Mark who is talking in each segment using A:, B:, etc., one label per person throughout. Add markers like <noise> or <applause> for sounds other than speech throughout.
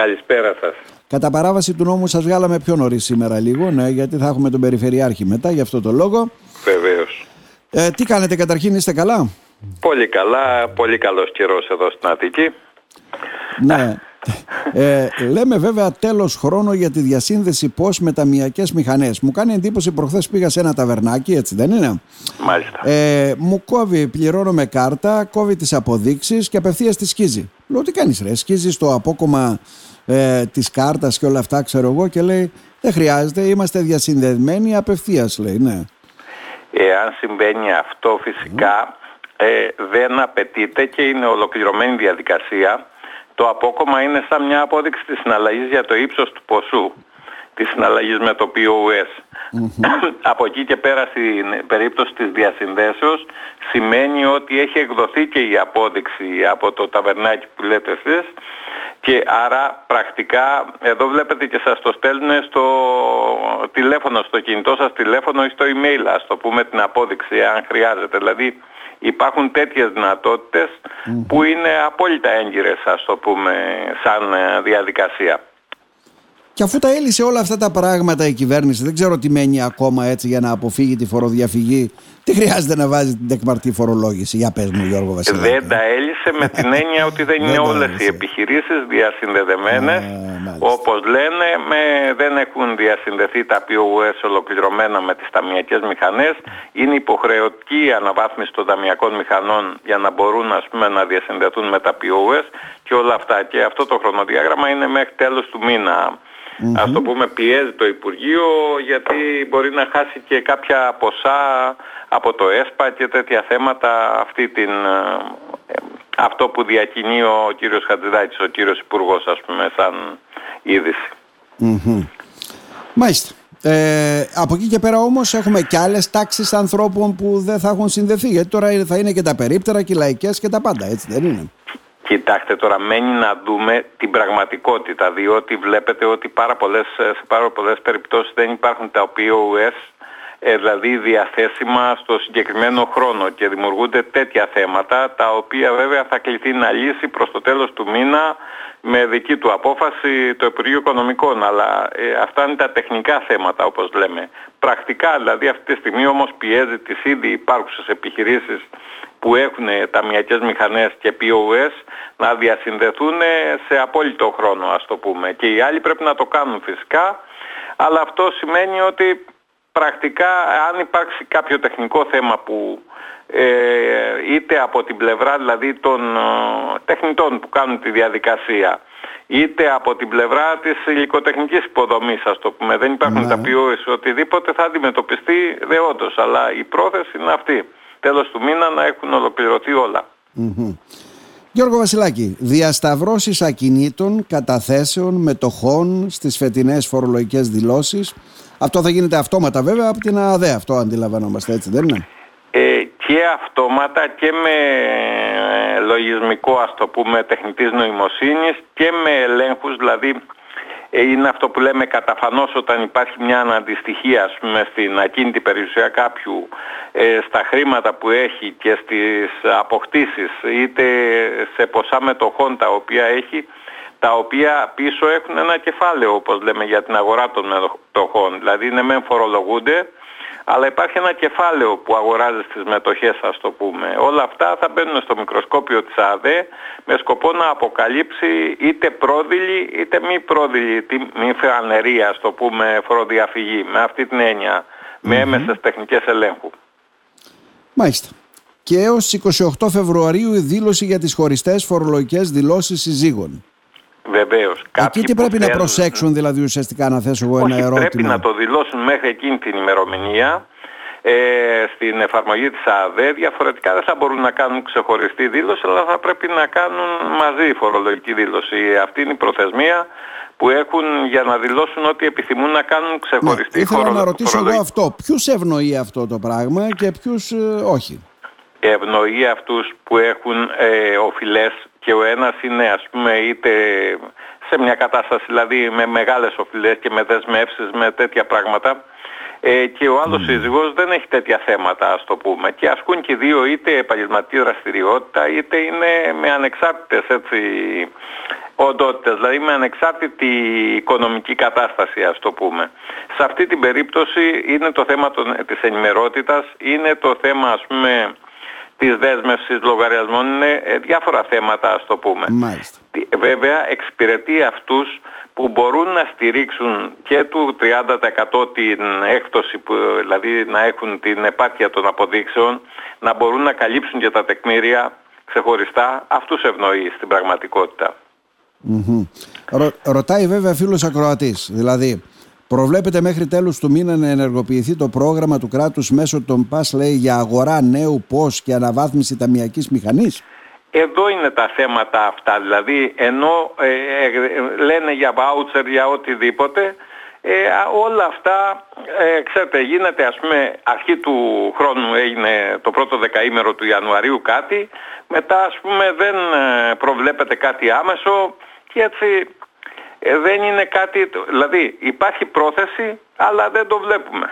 A: Καλησπέρα σας.
B: Κατά παράβαση του νόμου σας βγάλαμε πιο νωρίς σήμερα λίγο, ναι, γιατί θα έχουμε τον Περιφερειάρχη μετά, γι' αυτό το λόγο.
A: Βεβαίως.
B: Ε, τι κάνετε καταρχήν, είστε καλά;
A: Πολύ καλά, πολύ καλός καιρός εδώ στην Αττική.
B: Ναι. Ε, λέμε βέβαια τέλος χρόνο για τη διασύνδεση πώς με ταμιακές μηχανές. Μου κάνει εντύπωση προχθές πήγα σε ένα ταβερνάκι, έτσι δεν είναι;
A: Μάλιστα.
B: Ε, μου κόβει, πληρώνω με κάρτα, κόβει τις αποδείξεις και απευθείας τη σκίζει. Λέω τι κάνεις ρε, σκίζει το απόκομα ε, της κάρτας και όλα αυτά ξέρω εγώ και λέει δεν χρειάζεται, είμαστε διασυνδεδεμένοι απευθείας λέει, ναι.
A: Εάν συμβαίνει αυτό φυσικά ε, δεν απαιτείται και είναι ολοκληρωμένη διαδικασία το απόκομα είναι σαν μια απόδειξη της συναλλαγής για το ύψος του ποσού της συναλλαγής με το POS. Από εκεί και πέρα στην περίπτωση της διασυνδέσεως σημαίνει ότι έχει εκδοθεί και η απόδειξη από το ταβερνάκι που λέτε εσείς και άρα πρακτικά εδώ βλέπετε και σας το στέλνουν στο τηλέφωνο, στο κινητό σας τηλέφωνο ή στο email ας το πούμε την απόδειξη αν χρειάζεται. Δηλαδή υπάρχουν τέτοιες που είναι απόλυτα έγκυρες ας το πούμε σαν ε, διαδικασία.
B: Και αφού τα έλυσε όλα αυτά τα πράγματα η κυβέρνηση, δεν ξέρω τι μένει ακόμα έτσι για να αποφύγει τη φοροδιαφυγή τι χρειάζεται να βάζει την τεκμαρτή φορολόγηση, για πες μου Γιώργο Βασιλάκη.
A: Δεν τα έλυσε με την έννοια ότι δεν είναι όλες οι επιχειρήσεις διασυνδεδεμένες. όπως λένε, με, δεν έχουν διασυνδεθεί τα POS ολοκληρωμένα με τις ταμιακές μηχανές. Είναι υποχρεωτική η αναβάθμιση των ταμιακών μηχανών για να μπορούν ας πούμε, να διασυνδεθούν με τα POS και όλα αυτά. Και αυτό το χρονοδιάγραμμα είναι μέχρι τέλος του μήνα. Mm-hmm. Ας το πούμε πιέζει το Υπουργείο γιατί μπορεί να χάσει και κάποια ποσά από το ΕΣΠΑ και τέτοια θέματα αυτή την, ε, αυτό που διακινεί ο κύριος Χατζηδάκης, ο κύριος Υπουργός ας πούμε σαν είδηση.
B: Mm-hmm. Μάλιστα. Ε, από εκεί και πέρα όμως έχουμε και άλλες τάξεις ανθρώπων που δεν θα έχουν συνδεθεί γιατί τώρα θα είναι και τα περίπτερα και οι λαϊκές και τα πάντα έτσι δεν είναι;
A: Κοιτάξτε τώρα μένει να δούμε την πραγματικότητα διότι βλέπετε ότι πάρα πολλές, σε πάρα πολλές περιπτώσεις δεν υπάρχουν τα POS ε, δηλαδή διαθέσιμα στο συγκεκριμένο χρόνο και δημιουργούνται τέτοια θέματα τα οποία βέβαια θα κληθεί να λύσει προς το τέλος του μήνα με δική του απόφαση το Υπουργείο Οικονομικών αλλά ε, αυτά είναι τα τεχνικά θέματα όπως λέμε. Πρακτικά δηλαδή αυτή τη στιγμή όμως πιέζει τις ήδη υπάρχουσες επιχειρήσεις που έχουν ταμιακές μηχανές και POS να διασυνδεθούν σε απόλυτο χρόνο ας το πούμε. Και οι άλλοι πρέπει να το κάνουν φυσικά αλλά αυτό σημαίνει ότι πρακτικά αν υπάρξει κάποιο τεχνικό θέμα που ε, είτε από την πλευρά δηλαδή των ε, τεχνητών που κάνουν τη διαδικασία είτε από την πλευρά της υλικοτεχνικής υποδομής ας το πούμε. Δεν υπάρχουν ναι. τα POS οτιδήποτε θα αντιμετωπιστεί δεόντως αλλά η πρόθεση είναι αυτή τέλος του μήνα να έχουν ολοκληρωθεί
B: Γιώργο Βασιλάκη, διασταυρώσεις ακινήτων, καταθέσεων, μετοχών στις φετινές φορολογικές δηλώσεις. Αυτό θα γίνεται αυτόματα βέβαια από την ΑΔΕ, αυτό αντιλαμβανόμαστε έτσι δεν είναι;
A: Ε, και αυτόματα και με ε, λογισμικό ας το πούμε τεχνητής νοημοσύνης και με ελέγχους δηλαδή ε, είναι αυτό που λέμε καταφανώς όταν υπάρχει μια αναντιστοιχία ας πούμε στην ακίνητη περιουσία κάποιου ε, στα χρήματα που έχει και στις αποκτήσεις είτε σε ποσά μετοχών τα οποία έχει τα οποία πίσω έχουν ένα κεφάλαιο όπως λέμε για την αγορά των μετοχών. Δηλαδή είναι μεν φορολογούνται αλλά υπάρχει ένα κεφάλαιο που αγοράζει στις μετοχές ας το πούμε. Όλα αυτά θα μπαίνουν στο μικροσκόπιο της ΑΔΕ με σκοπό να αποκαλύψει είτε πρόδειλη είτε μη πρόδειλη, μη φανερή ας το πούμε φοροδιαφυγή με αυτή την έννοια, με έμεσες τεχνικές ελέγχου.
B: Μάλιστα. Και έως 28 Φεβρουαρίου η δήλωση για τις χωριστές φορολογικές δηλώσεις συζύγων.
A: Βεβαίως.
B: Εκεί τι πρέπει να προσέξουν δηλαδή ουσιαστικά να θέσω εγώ ένα ερώτημα.
A: Πρέπει να το δηλώσουν μέχρι εκείνη την ημερομηνία ε, στην εφαρμογή της ΑΔΕ. Διαφορετικά δεν θα μπορούν να κάνουν ξεχωριστή δήλωση αλλά θα πρέπει να κάνουν μαζί φορολογική δήλωση. Αυτή είναι η προθεσμία που έχουν για να δηλώσουν ότι επιθυμούν να κάνουν ξεχωριστή ναι,
B: ήθελα να ρωτήσω εγώ αυτό. Ποιους ευνοεί αυτό το πράγμα και ποιους ε, όχι;
A: Ευνοεί αυτούς που έχουν ε, οφειλές και ο ένας είναι ας πούμε είτε σε μια κατάσταση δηλαδή με μεγάλες οφειλές και με δεσμεύσεις με τέτοια πράγματα ε, και ο άλλος mm. σύζυγος δεν έχει τέτοια θέματα ας το πούμε και ασκούν και δύο είτε επαγγελματική δραστηριότητα είτε είναι με ανεξάρτητες έτσι οντότητες, δηλαδή με ανεξάρτητη οικονομική κατάσταση ας το πούμε. Σε αυτή την περίπτωση είναι το θέμα των, της ενημερότητας, είναι το θέμα ας πούμε της δέσμευσης λογαριασμών, είναι ε, διάφορα θέματα ας το πούμε.
B: Μάλιστα.
A: Βέβαια εξυπηρετεί αυτούς που μπορούν να στηρίξουν και του 30% την έκπτωση, που, δηλαδή να έχουν την επάρκεια των αποδείξεων, να μπορούν να καλύψουν και τα τεκμήρια ξεχωριστά, αυτούς ευνοεί στην πραγματικότητα.
B: Ρω, ρωτάει βέβαια φίλος ακροατής, δηλαδή προβλέπεται μέχρι τέλους του μήνα να ενεργοποιηθεί το πρόγραμμα του κράτους μέσω των ΠΑΣ λέει για αγορά νέου πώς και αναβάθμιση ταμιακής μηχανής.
A: Εδώ είναι τα θέματα αυτά, δηλαδή ενώ ε, ε, λένε για voucher, για οτιδήποτε, ε, όλα αυτά, ε, ξέρετε, γίνεται ας πούμε αρχή του χρόνου έγινε το πρώτο δεκαήμερο του Ιανουαρίου κάτι, μετά ας πούμε δεν προβλέπεται κάτι άμεσο και έτσι δεν είναι κάτι, δηλαδή υπάρχει πρόθεση αλλά δεν το βλέπουμε.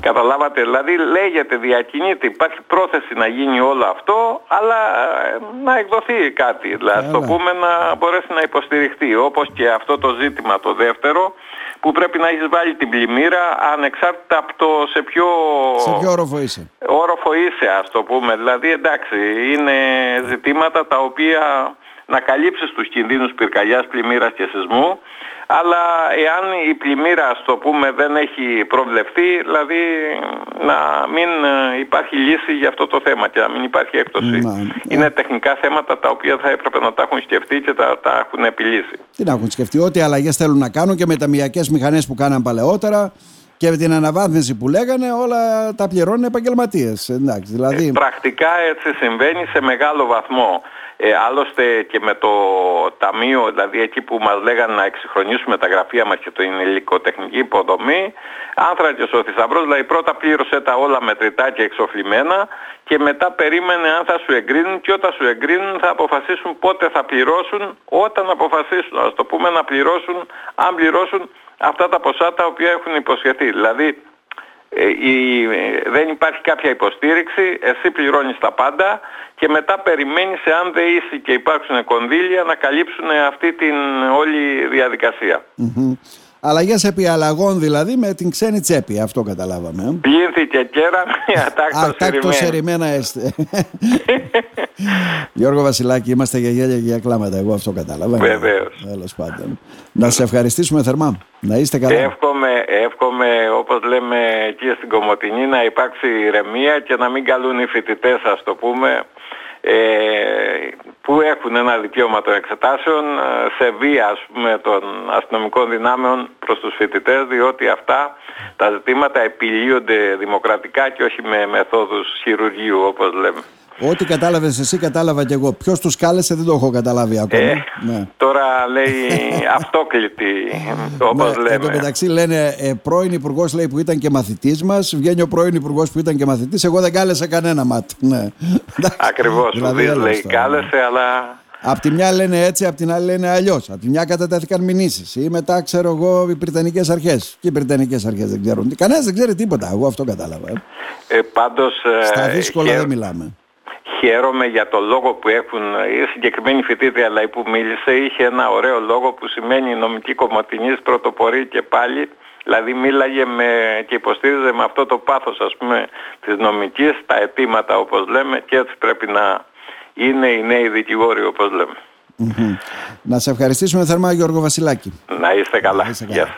A: Καταλάβατε, δηλαδή λέγεται, διακινείται, υπάρχει πρόθεση να γίνει όλο αυτό, αλλά ε, να εκδοθεί κάτι, δηλαδή το πούμε να μπορέσει να υποστηριχτεί, όπως και αυτό το ζήτημα το δεύτερο, που πρέπει να έχεις βάλει την πλημμύρα ανεξάρτητα από το σε ποιο...
B: Σε ποιο όροφο είσαι.
A: Όροφο είσαι, ας το πούμε, δηλαδή εντάξει, είναι ζητήματα τα οποία να καλύψεις τους κινδύνους πυρκαγιάς, πλημμύρας και σεισμού, αλλά εάν η πλημμύρα, στο πούμε, δεν έχει προβλεφθεί, δηλαδή να μην ε, υπάρχει λύση για αυτό το θέμα και να μην υπάρχει έκπτωση. Ναι. Είναι τεχνικά θέματα τα οποία θα έπρεπε να τα έχουν σκεφτεί και τα, τα έχουν επιλύσει.
B: Τι να έχουν σκεφτεί, ό,τι αλλαγές θέλουν να κάνουν και με τα μιακές μηχανές που κάναν παλαιότερα και με την αναβάθμιση που λέγανε όλα τα πληρώνουν επαγγελματίες. Εντάξει, δηλαδή...
A: Ε, πρακτικά έτσι συμβαίνει σε μεγάλο βαθμό. Ε, άλλωστε και με το ταμείο, δηλαδή εκεί που μας λέγανε να εξυγχρονίσουμε τα γραφεία μας και την υλικοτεχνική υποδομή, άνθρακες ο θησαυρός, δηλαδή πρώτα πλήρωσε τα όλα μετρητά και εξοφλημένα και μετά περίμενε αν θα σου εγκρίνουν και όταν σου εγκρίνουν θα αποφασίσουν πότε θα πληρώσουν, όταν αποφασίσουν, ας το πούμε να πληρώσουν, αν πληρώσουν αυτά τα ποσά τα οποία έχουν υποσχεθεί. Δηλαδή ε, ε, δεν υπάρχει κάποια υποστήριξη, εσύ πληρώνεις τα πάντα και μετά περιμένεις εάν δεν είσαι και υπάρξουν κονδύλια να καλύψουν αυτή την όλη διαδικασία.
B: Αλλαγές επί αλλαγών δηλαδή με την ξένη τσέπη, αυτό καταλάβαμε. Ε.
A: Πλήνθηκε κέρα <laughs> μια
B: τάκτος σερημένα έστε. <laughs> Γιώργο Βασιλάκη, είμαστε για γέλια και για κλάματα, εγώ αυτό κατάλαβα.
A: Βεβαίως.
B: Τέλος πάντων. Να σε ευχαριστήσουμε θερμά. Να είστε καλά.
A: Εύχομαι, εύχομαι όπως λέμε εκεί στην Κομωτινή να υπάρξει ηρεμία και να μην καλούν οι φοιτητές ας το πούμε ε, που έχουν ένα δικαίωμα των εξετάσεων ε, σε βία ας πούμε, των αστυνομικών δυνάμεων προς τους φοιτητές διότι αυτά τα ζητήματα επιλύονται δημοκρατικά και όχι με μεθόδους χειρουργείου όπως λέμε.
B: Ό,τι κατάλαβες εσύ, κατάλαβα κι εγώ. Ποιος τους κάλεσε, δεν το έχω καταλάβει ακόμα. Ε,
A: ναι. Τώρα λέει <laughs> αυτόκλητη, όπως ναι, λέμε. Εν τω
B: μεταξύ λένε ε, πρώην υπουργός που ήταν και μαθητής μας. Βγαίνει ο πρώην υπουργός που ήταν και μαθητής. Εγώ δεν κάλεσα κανένα ματ. Ναι.
A: Ακριβώς. <laughs> Δηλαδή, λέει, κάλεσε, αλλά.
B: Απ' τη μια λένε έτσι, απ' την άλλη λένε αλλιώς. Απ' τη μια κατατέθηκαν μηνύσεις. Ή μετά, ξέρω εγώ, οι Βρετανικές αρχές. Και οι Βρετανικές αρχές δεν ξέρουν. Κανένας δεν ξέρει τίποτα. Εγώ αυτό κατάλαβα.
A: Ε, πάντως,
B: Στα δύσκολα δεν μιλάμε
A: χαίρομαι για το λόγο που έχουν η συγκεκριμένη φοιτήτρια αλλά που μίλησε είχε ένα ωραίο λόγο που σημαίνει νομική κομματινής πρωτοπορεί και πάλι δηλαδή μίλαγε με, και υποστήριζε με αυτό το πάθος ας πούμε της νομικής τα αιτήματα όπως λέμε και έτσι πρέπει να είναι οι νέοι δικηγόροι όπως λέμε.
B: Να σε ευχαριστήσουμε θερμά Γιώργο Βασιλάκη.
A: Να είστε καλά. Να είστε καλά.